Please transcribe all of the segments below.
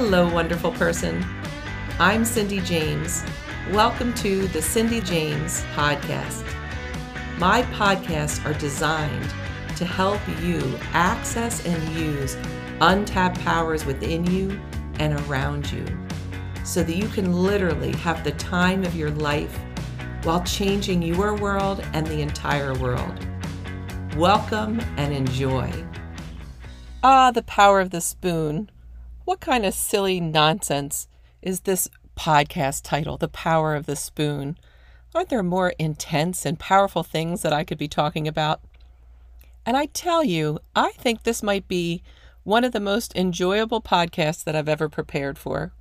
Hello, wonderful person. I'm Cindy James. Welcome to the Cindy James Podcast. My podcasts are designed to help you access and use untapped powers within you and around you so that you can literally have the time of your life while changing your world and the entire world. Welcome and enjoy. Ah, the power of the spoon. What kind of silly nonsense is this podcast title, The Power of the Spoon? Aren't there more intense and powerful things that I could be talking about? And I tell you, I think this might be one of the most enjoyable podcasts that I've ever prepared for.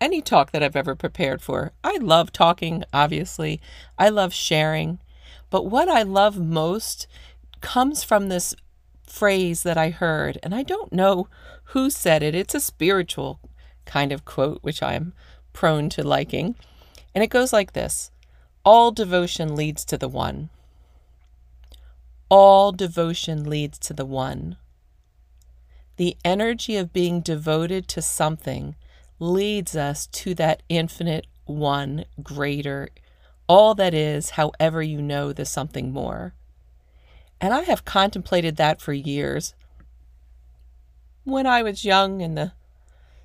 Any talk that I've ever prepared for. I love talking, obviously. I love sharing. But what I love most comes from this phrase that I heard, and I don't know who said it. It's a spiritual kind of quote, which I'm prone to liking. And it goes like this All devotion leads to the one. All devotion leads to the one. The energy of being devoted to something leads us to that infinite one, greater, all that is, however you know the something more. And I have contemplated that for years. When I was young in the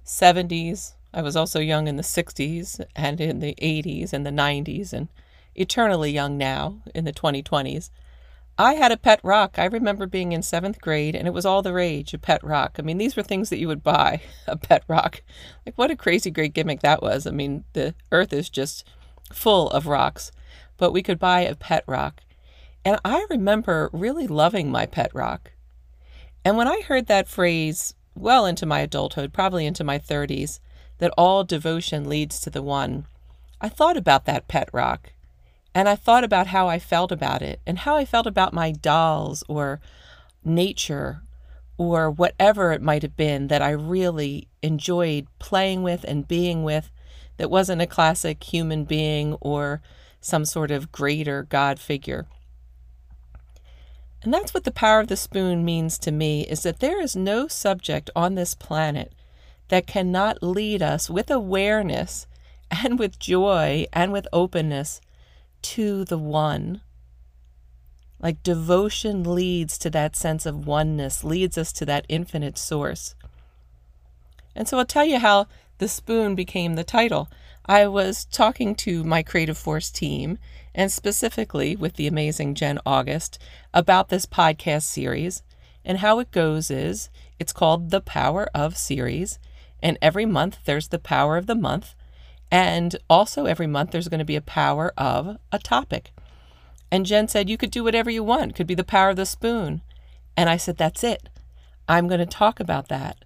70s, I was also young in the 60s and in the 80s and the 90s and eternally young now in the 2020s. I had a pet rock. I remember being in seventh grade and it was all the rage, a pet rock. I mean, these were things that you would buy, a pet rock. Like, what a crazy great gimmick that was. I mean, the earth is just full of rocks, but we could buy a pet rock. And I remember really loving my pet rock. And when I heard that phrase well into my adulthood, probably into my 30s, that all devotion leads to the one, I thought about that pet rock. And I thought about how I felt about it and how I felt about my dolls or nature or whatever it might have been that I really enjoyed playing with and being with that wasn't a classic human being or some sort of greater God figure. And that's what the power of the spoon means to me is that there is no subject on this planet that cannot lead us with awareness and with joy and with openness to the one. Like devotion leads to that sense of oneness, leads us to that infinite source. And so I'll tell you how the spoon became the title. I was talking to my Creative Force team, and specifically with the amazing Jen August, about this podcast series. And how it goes is it's called The Power of Series. And every month there's the power of the month. And also every month there's going to be a power of a topic. And Jen said, You could do whatever you want. It could be the power of the spoon. And I said, That's it. I'm going to talk about that.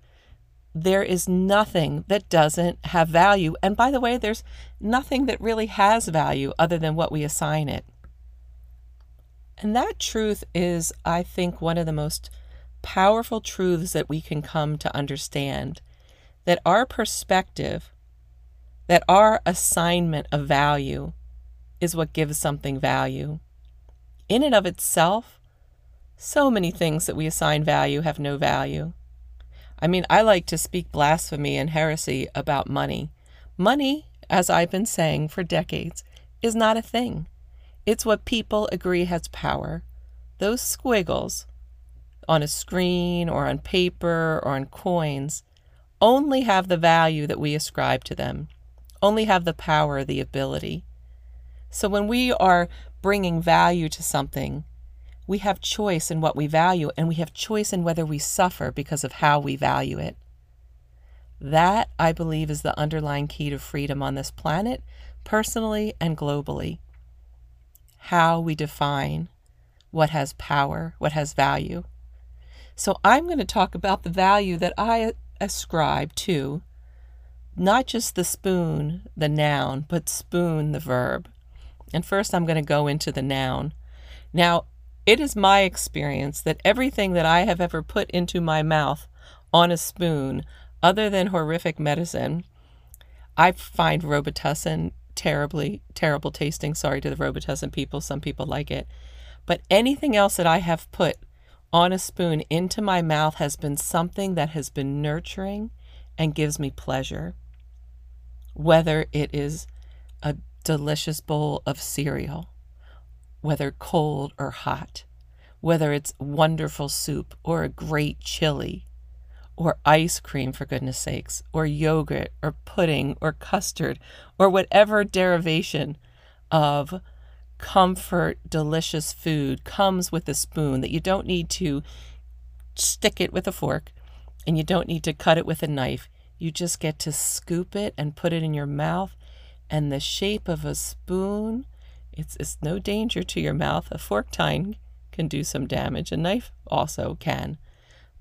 There is nothing that doesn't have value. And by the way, there's nothing that really has value other than what we assign it. And that truth is, I think, one of the most powerful truths that we can come to understand that our perspective that our assignment of value is what gives something value. In and of itself, so many things that we assign value have no value. I mean, I like to speak blasphemy and heresy about money. Money, as I've been saying for decades, is not a thing. It's what people agree has power. Those squiggles on a screen or on paper or on coins only have the value that we ascribe to them only have the power, the ability. So when we are bringing value to something, we have choice in what we value, and we have choice in whether we suffer because of how we value it. That, I believe, is the underlying key to freedom on this planet, personally and globally. How we define what has power, what has value. So, I'm going to talk about the value that I ascribe to not just the spoon, the noun, but spoon, the verb. And first, I'm going to go into the noun. Now, it is my experience that everything that I have ever put into my mouth on a spoon, other than horrific medicine, I find Robitussin terribly, terrible tasting. Sorry to the Robitussin people. Some people like it. But anything else that I have put on a spoon into my mouth has been something that has been nurturing and gives me pleasure. Whether it is a delicious bowl of cereal, whether cold or hot, whether it's wonderful soup or a great chili, or ice cream, for goodness sakes, or yogurt, or pudding, or custard, or whatever derivation of comfort, delicious food comes with a spoon that you don't need to stick it with a fork and you don't need to cut it with a knife. You just get to scoop it and put it in your mouth, and the shape of a spoon, it's, it's no danger to your mouth. A fork tine can do some damage, a knife also can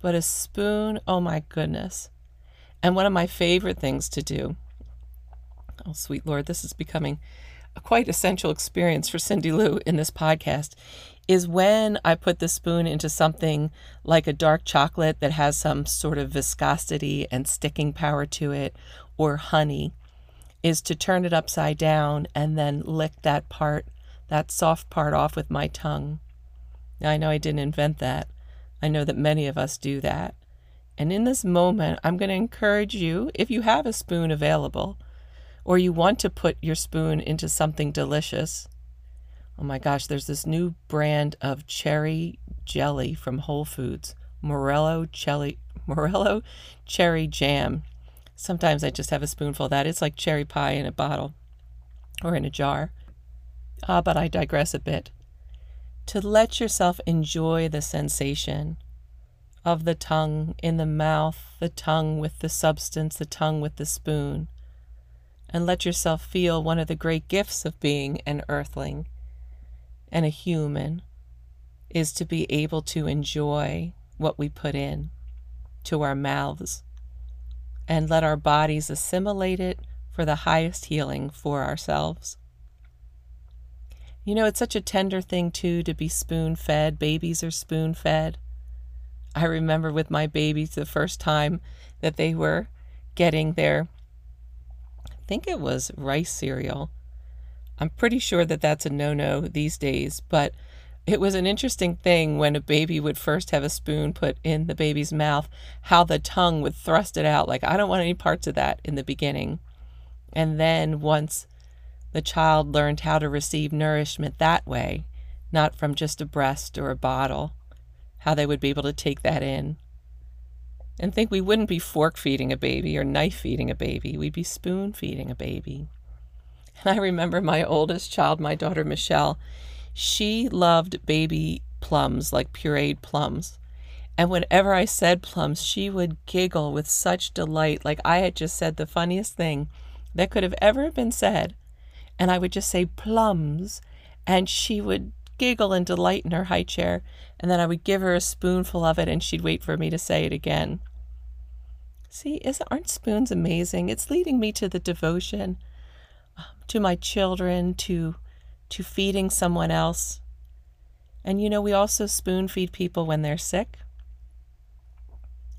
but a spoon, oh my goodness. And one of my favorite things to do, oh sweet Lord, this is becoming a quite essential experience for Cindy Lou in this podcast, is when I put the spoon into something like a dark chocolate that has some sort of viscosity and sticking power to it, or honey, is to turn it upside down and then lick that part, that soft part off with my tongue. Now, I know I didn't invent that, I know that many of us do that. And in this moment, I'm going to encourage you, if you have a spoon available, or you want to put your spoon into something delicious. Oh my gosh, there's this new brand of cherry jelly from Whole Foods, Morello cherry, Morello cherry jam. Sometimes I just have a spoonful of that. It's like cherry pie in a bottle or in a jar. Ah, but I digress a bit to let yourself enjoy the sensation of the tongue in the mouth, the tongue with the substance, the tongue with the spoon, and let yourself feel one of the great gifts of being an earthling and a human is to be able to enjoy what we put in to our mouths and let our bodies assimilate it for the highest healing for ourselves. You know, it's such a tender thing, too, to be spoon fed. Babies are spoon fed. I remember with my babies the first time that they were getting their, I think it was rice cereal. I'm pretty sure that that's a no no these days, but it was an interesting thing when a baby would first have a spoon put in the baby's mouth, how the tongue would thrust it out. Like, I don't want any parts of that in the beginning. And then once the child learned how to receive nourishment that way, not from just a breast or a bottle, how they would be able to take that in. And think we wouldn't be fork feeding a baby or knife feeding a baby, we'd be spoon feeding a baby. And I remember my oldest child, my daughter Michelle, she loved baby plums, like pureed plums. And whenever I said plums, she would giggle with such delight, like I had just said the funniest thing that could have ever been said and I would just say plums, and she would giggle and delight in her high chair, and then I would give her a spoonful of it, and she'd wait for me to say it again. See, isn't aren't spoons amazing? It's leading me to the devotion, um, to my children, to to feeding someone else. And you know, we also spoon feed people when they're sick.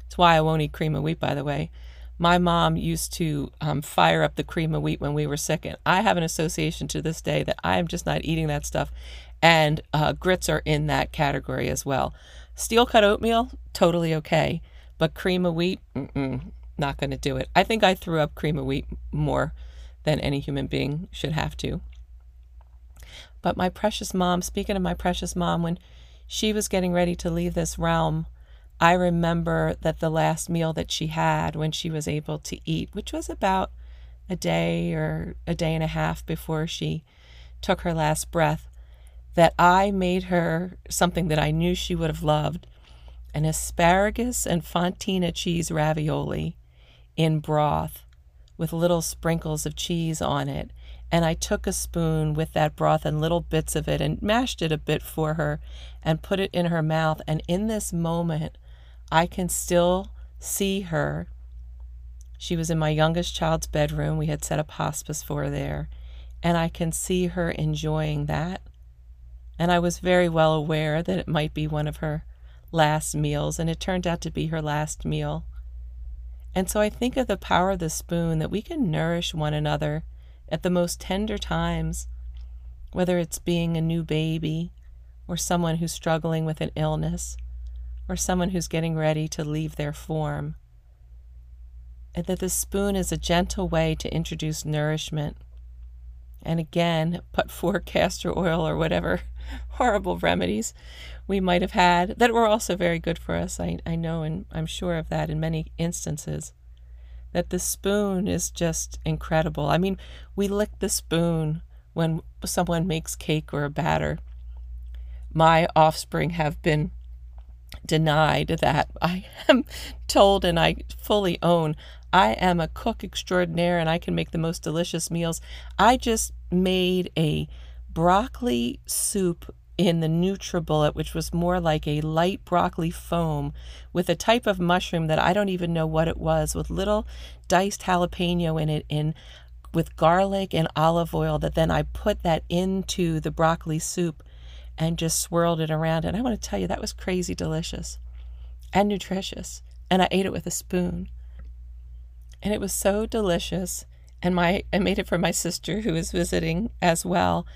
That's why I won't eat cream of wheat, by the way my mom used to um, fire up the cream of wheat when we were sick. And I have an association to this day that I am just not eating that stuff. And uh, grits are in that category as well. Steel cut oatmeal, totally okay. But cream of wheat, not going to do it. I think I threw up cream of wheat more than any human being should have to. But my precious mom, speaking of my precious mom, when she was getting ready to leave this realm, I remember that the last meal that she had when she was able to eat, which was about a day or a day and a half before she took her last breath, that I made her something that I knew she would have loved an asparagus and fontina cheese ravioli in broth with little sprinkles of cheese on it. And I took a spoon with that broth and little bits of it and mashed it a bit for her and put it in her mouth. And in this moment, I can still see her. She was in my youngest child's bedroom. We had set up hospice for her there. And I can see her enjoying that. And I was very well aware that it might be one of her last meals, and it turned out to be her last meal. And so I think of the power of the spoon that we can nourish one another at the most tender times, whether it's being a new baby or someone who's struggling with an illness or someone who's getting ready to leave their form. and that the spoon is a gentle way to introduce nourishment. And again, but for castor oil or whatever horrible remedies we might have had that were also very good for us. I, I know and I'm sure of that in many instances. That the spoon is just incredible. I mean, we lick the spoon when someone makes cake or a batter. My offspring have been denied that. I am told and I fully own I am a cook extraordinaire and I can make the most delicious meals. I just made a broccoli soup in the NutriBullet, which was more like a light broccoli foam with a type of mushroom that I don't even know what it was, with little diced jalapeno in it, in with garlic and olive oil. That then I put that into the broccoli soup and just swirled it around. And I want to tell you, that was crazy delicious and nutritious. And I ate it with a spoon and it was so delicious. And my I made it for my sister who was visiting as well.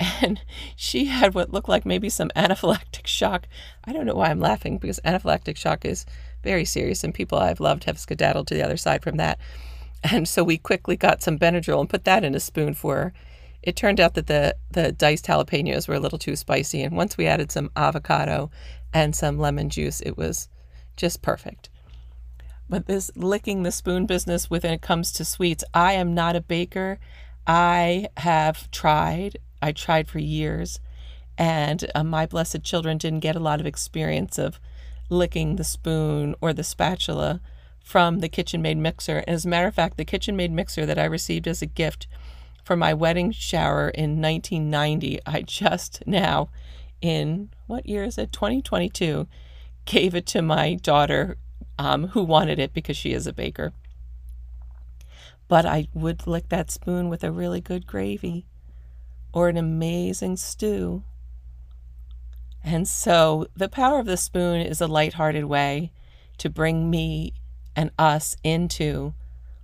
And she had what looked like maybe some anaphylactic shock. I don't know why I'm laughing because anaphylactic shock is very serious, and people I've loved have skedaddled to the other side from that. And so we quickly got some Benadryl and put that in a spoon for her. It turned out that the, the diced jalapenos were a little too spicy, and once we added some avocado and some lemon juice, it was just perfect. But this licking the spoon business when it comes to sweets, I am not a baker. I have tried. I tried for years, and uh, my blessed children didn't get a lot of experience of licking the spoon or the spatula from the KitchenMaid mixer. As a matter of fact, the KitchenMaid mixer that I received as a gift for my wedding shower in 1990, I just now, in what year is it? 2022, gave it to my daughter um, who wanted it because she is a baker. But I would lick that spoon with a really good gravy or an amazing stew. And so the power of the spoon is a lighthearted way to bring me and us into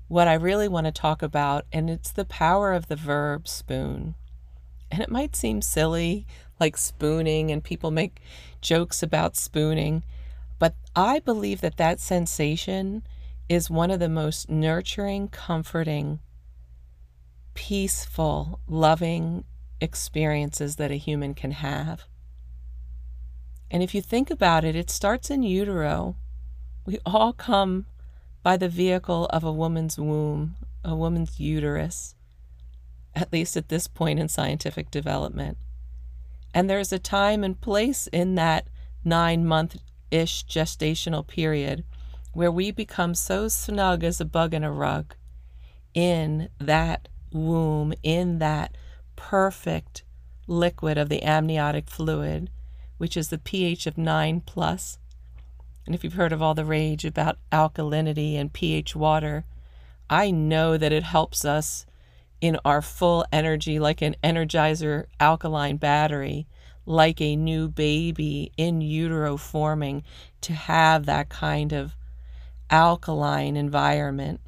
what I really want to talk about, and it's the power of the verb spoon. And it might seem silly, like spooning, and people make jokes about spooning. But I believe that that sensation is one of the most nurturing, comforting, peaceful, loving experiences that a human can have. And if you think about it, it starts in utero. We all come by the vehicle of a woman's womb, a woman's uterus, at least at this point in scientific development. And there's a time and place in that nine month ish gestational period where we become so snug as a bug in a rug in that womb, in that perfect liquid of the amniotic fluid, which is the pH of 9 plus. And if you've heard of all the rage about alkalinity and pH water, I know that it helps us in our full energy like an energizer alkaline battery like a new baby in utero forming to have that kind of alkaline environment,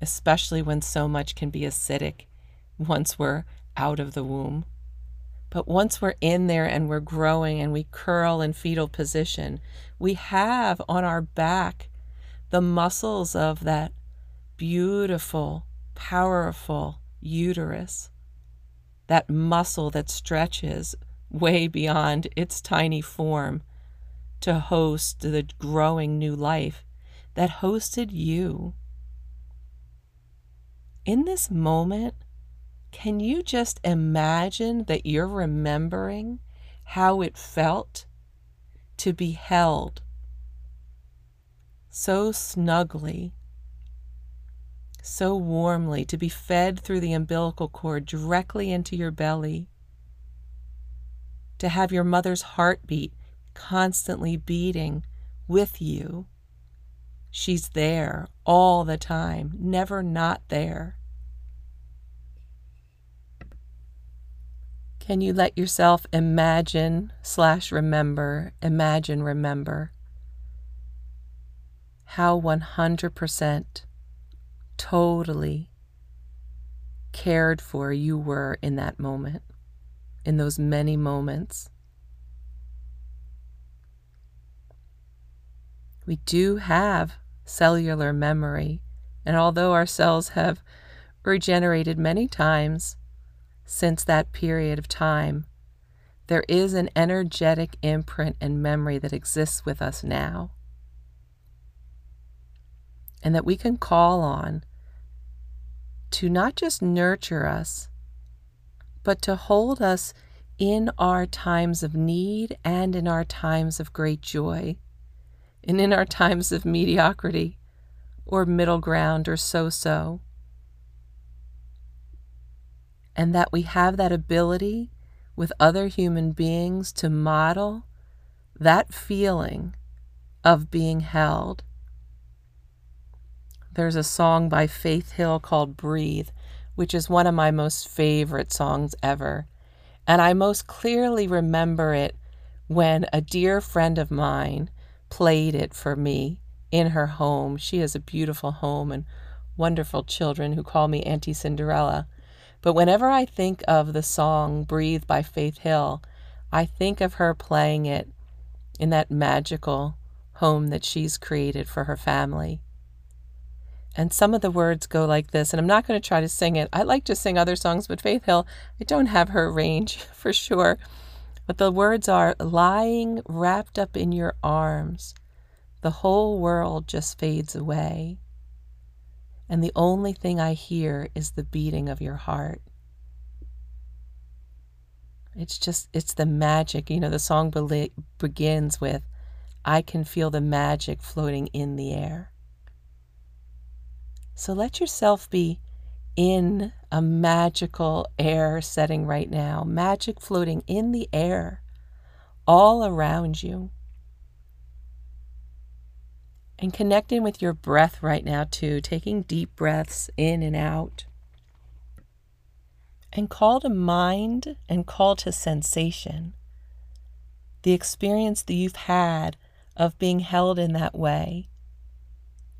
especially when so much can be acidic once we're out of the womb. But once we're in there and we're growing and we curl in fetal position, we have on our back the muscles of that beautiful, powerful uterus, that muscle that stretches way beyond its tiny form to host the growing new life that hosted you. In this moment, can you just imagine that you're remembering how it felt to be held so snugly, so warmly, to be fed through the umbilical cord directly into your belly? to have your mother's heartbeat constantly beating with you. She's there all the time, never not there. Can you let yourself imagine slash remember, imagine, remember how 100% totally cared for you were in that moment? in those many moments. We do have cellular memory And although our cells have regenerated many times since that period of time, there is an energetic imprint and memory that exists with us now. And that we can call on to not just nurture us, but to hold us in our times of need and in our times of great joy, and in our times of mediocrity or middle ground or so so. And that we have that ability with other human beings to model that feeling of being held. There's a song by Faith Hill called Breathe, which is one of my most favorite songs ever. And I most clearly remember it when a dear friend of mine played it for me in her home. She has a beautiful home and wonderful children who call me Auntie Cinderella. But whenever I think of the song Breathe by Faith Hill, I think of her playing it in that magical home that she's created for her family. And some of the words go like this, and I'm not going to try to sing it. I like to sing other songs, but Faith Hill, I don't have her range for sure. But the words are lying wrapped up in your arms. The whole world just fades away and the only thing I hear is the beating of your heart. It's just, it's the magic. You know, the song be- begins with, I can feel the magic floating in the air. So let yourself be in a magical air setting right now, magic floating in the air all around you and connecting with your breath right now, too, taking deep breaths in and out. And call to mind and call to sensation the experience that you've had of being held in that way.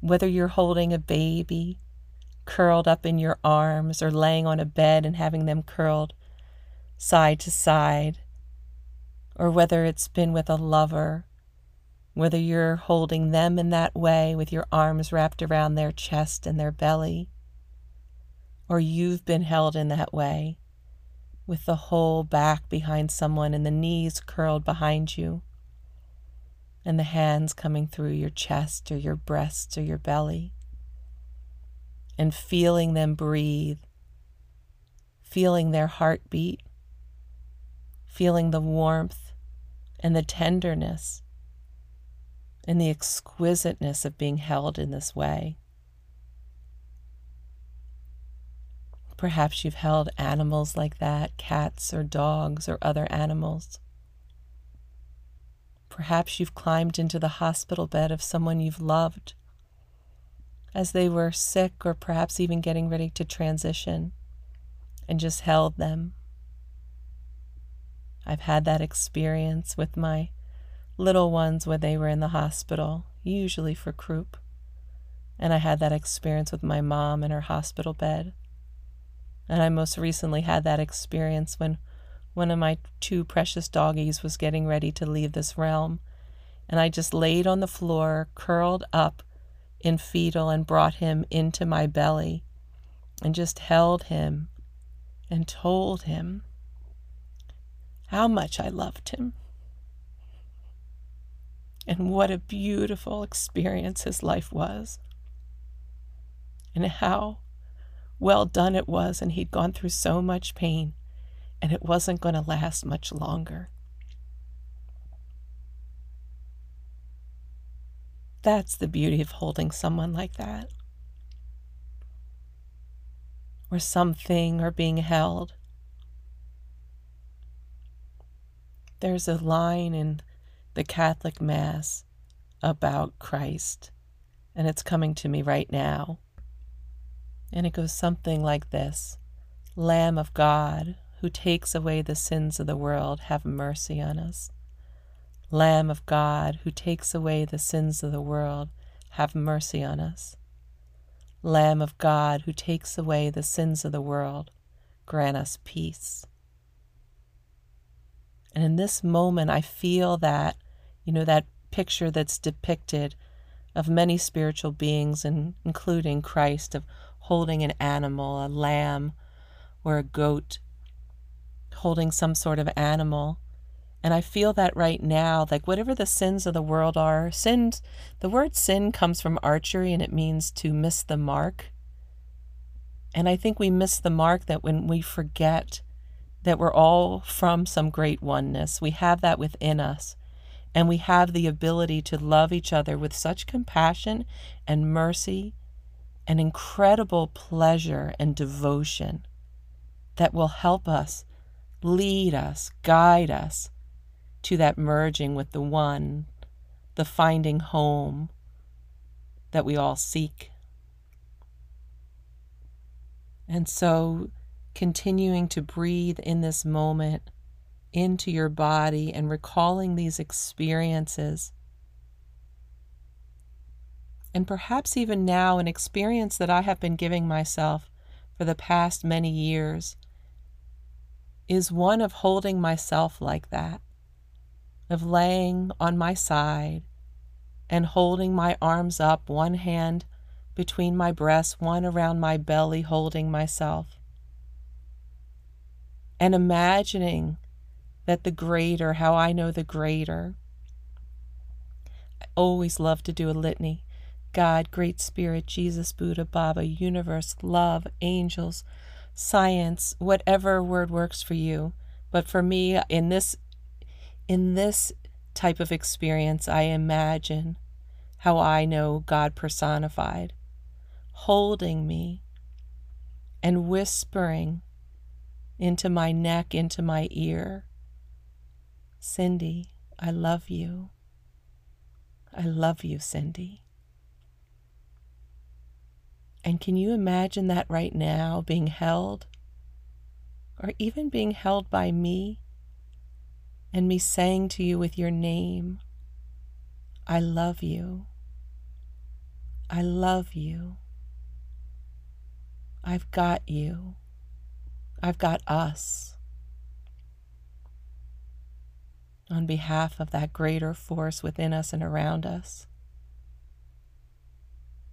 Whether you're holding a baby curled up in your arms or laying on a bed and having them curled side to side, or whether it's been with a lover whether you're holding them in that way with your arms wrapped around their chest and their belly, or you've been held in that way with the whole back behind someone and the knees curled behind you and the hands coming through your chest or your breasts or your belly and feeling them breathe, feeling their heartbeat, feeling the warmth and the tenderness and the exquisiteness of being held in this way. Perhaps you've held animals like that, cats or dogs or other animals. Perhaps you've climbed into the hospital bed of someone you've loved as they were sick or perhaps even getting ready to transition and just held them. I've had that experience with my little ones when they were in the hospital, usually for croup. And I had that experience with my mom in her hospital bed. And I most recently had that experience when one of my two precious doggies was getting ready to leave this realm. And I just laid on the floor, curled up in fetal, and brought him into my belly and just held him and told him how much I loved him. And what a beautiful experience his life was. And how well done it was. And he'd gone through so much pain, and it wasn't going to last much longer. That's the beauty of holding someone like that. Or something, or being held. There's a line in the Catholic Mass about Christ, and it's coming to me right now. And it goes something like this Lamb of God, who takes away the sins of the world, have mercy on us. Lamb of God, who takes away the sins of the world, have mercy on us. Lamb of God, who takes away the sins of the world, grant us peace. And in this moment, I feel that, you know, that picture that's depicted of many spiritual beings, and including Christ, of holding an animal, a lamb or a goat, holding some sort of animal. And I feel that right now, like whatever the sins of the world are, sin, the word sin comes from archery and it means to miss the mark. And I think we miss the mark that when we forget that we're all from some great oneness, we have that within us. And we have the ability to love each other with such compassion and mercy and incredible pleasure and devotion that will help us, lead us, guide us to that merging with the one, the finding home that we all seek. And so, continuing to breathe in this moment into your body and recalling these experiences. And perhaps even now, an experience that I have been giving myself for the past many years is one of holding myself like that, of laying on my side and holding my arms up, one hand between my breasts, one around my belly, holding myself. And imagining that the greater, how I know the greater. I always love to do a litany God, Great Spirit, Jesus, Buddha, Baba, universe, love, angels, science, whatever word works for you. But for me, in this in this type of experience, I imagine how I know God personified holding me and whispering into my neck, into my ear Cindy, I love you. I love you, Cindy. And can you imagine that right now being held? Or even being held by me and me saying to you with your name, I love you. I love you. I've got you. I've got us. On behalf of that greater force within us and around us.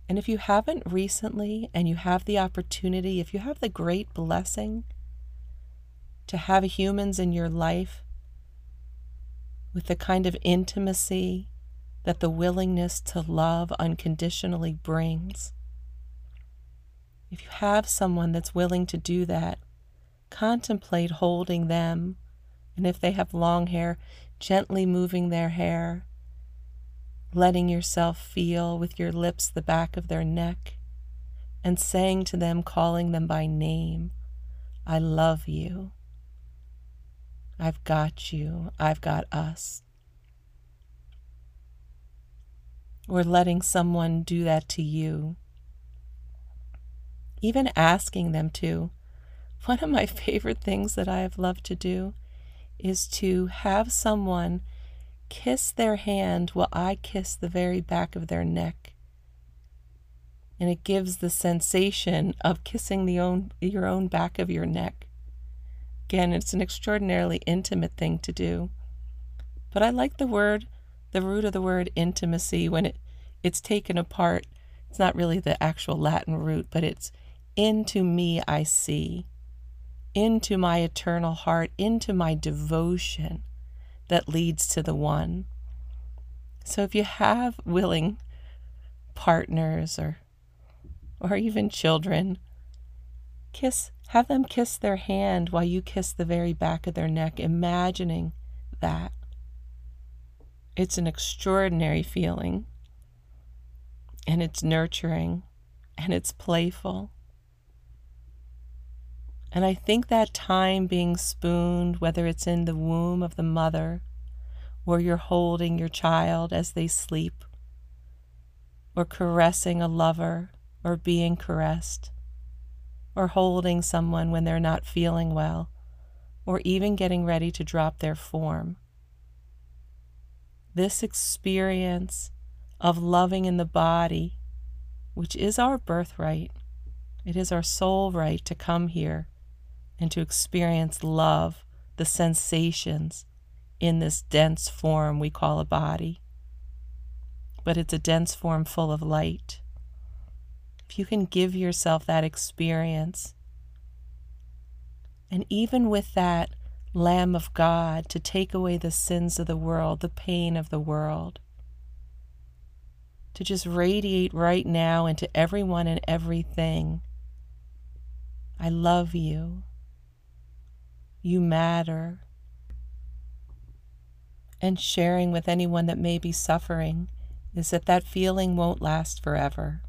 And if you haven't recently and you have the opportunity, if you have the great blessing to have humans in your life with the kind of intimacy that the willingness to love unconditionally brings, if you have someone that's willing to do that, contemplate holding them. And if they have long hair, gently moving their hair, letting yourself feel with your lips the back of their neck, and saying to them, calling them by name, I love you. I've got you. I've got us. Or letting someone do that to you even asking them to. One of my favorite things that I have loved to do is to have someone kiss their hand while I kiss the very back of their neck. And it gives the sensation of kissing the own, your own back of your neck. Again, it's an extraordinarily intimate thing to do. But I like the word, the root of the word intimacy when it, it's taken apart. It's not really the actual Latin root, but it's into me I see, into my eternal heart, into my devotion that leads to the one. So if you have willing partners or or even children, kiss have them kiss their hand while you kiss the very back of their neck, imagining that. It's an extraordinary feeling, and it's nurturing, and it's playful. And I think that time being spooned, whether it's in the womb of the mother, or you're holding your child as they sleep, or caressing a lover, or being caressed, or holding someone when they're not feeling well, or even getting ready to drop their form. This experience of loving in the body, which is our birthright, it is our soul right to come here and to experience love, the sensations in this dense form we call a body. but it's a dense form full of light. If you can give yourself that experience, and even with that Lamb of God to take away the sins of the world, the pain of the world, to just radiate right now into everyone and everything. I love you. You matter. And sharing with anyone that may be suffering is that that feeling won't last forever.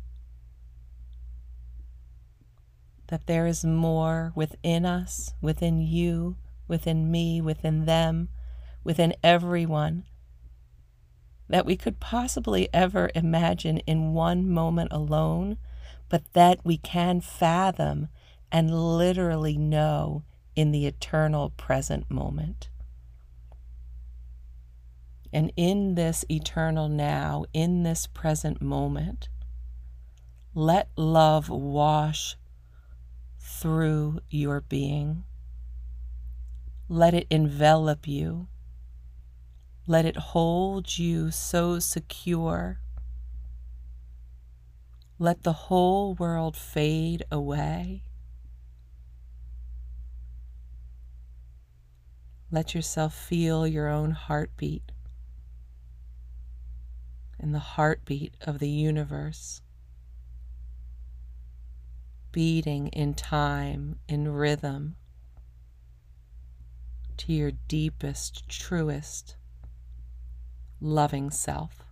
That there is more within us, within you, within me, within them, within everyone that we could possibly ever imagine in one moment alone, but that we can fathom and literally know in the eternal present moment. And in this eternal now, in this present moment, let love wash through your being. Let it envelop you. Let it hold you so secure. Let the whole world fade away. Let yourself feel your own heartbeat and the heartbeat of the universe, beating in time, in rhythm, to your deepest, truest, loving self.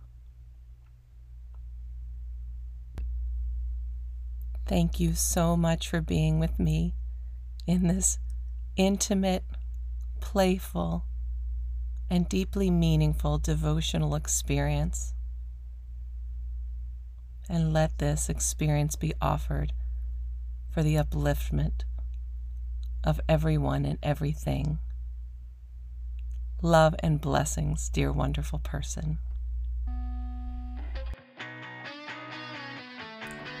Thank you so much for being with me in this intimate, playful, and deeply meaningful devotional experience and let this experience be offered for the upliftment of everyone and everything. Love and blessings, dear wonderful person.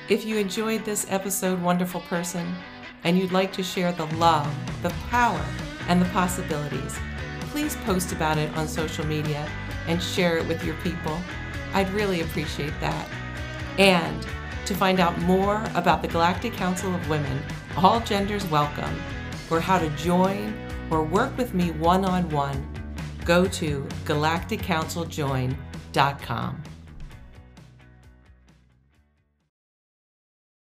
If you enjoyed this episode, wonderful person, and you'd like to share the love, the power, and the possibilities, please post about it on social media and share it with your people. I'd really appreciate that. And to find out more about the Galactic Council of Women, all genders welcome, or how to join or work with me one on one, go to galacticcounciljoin.com.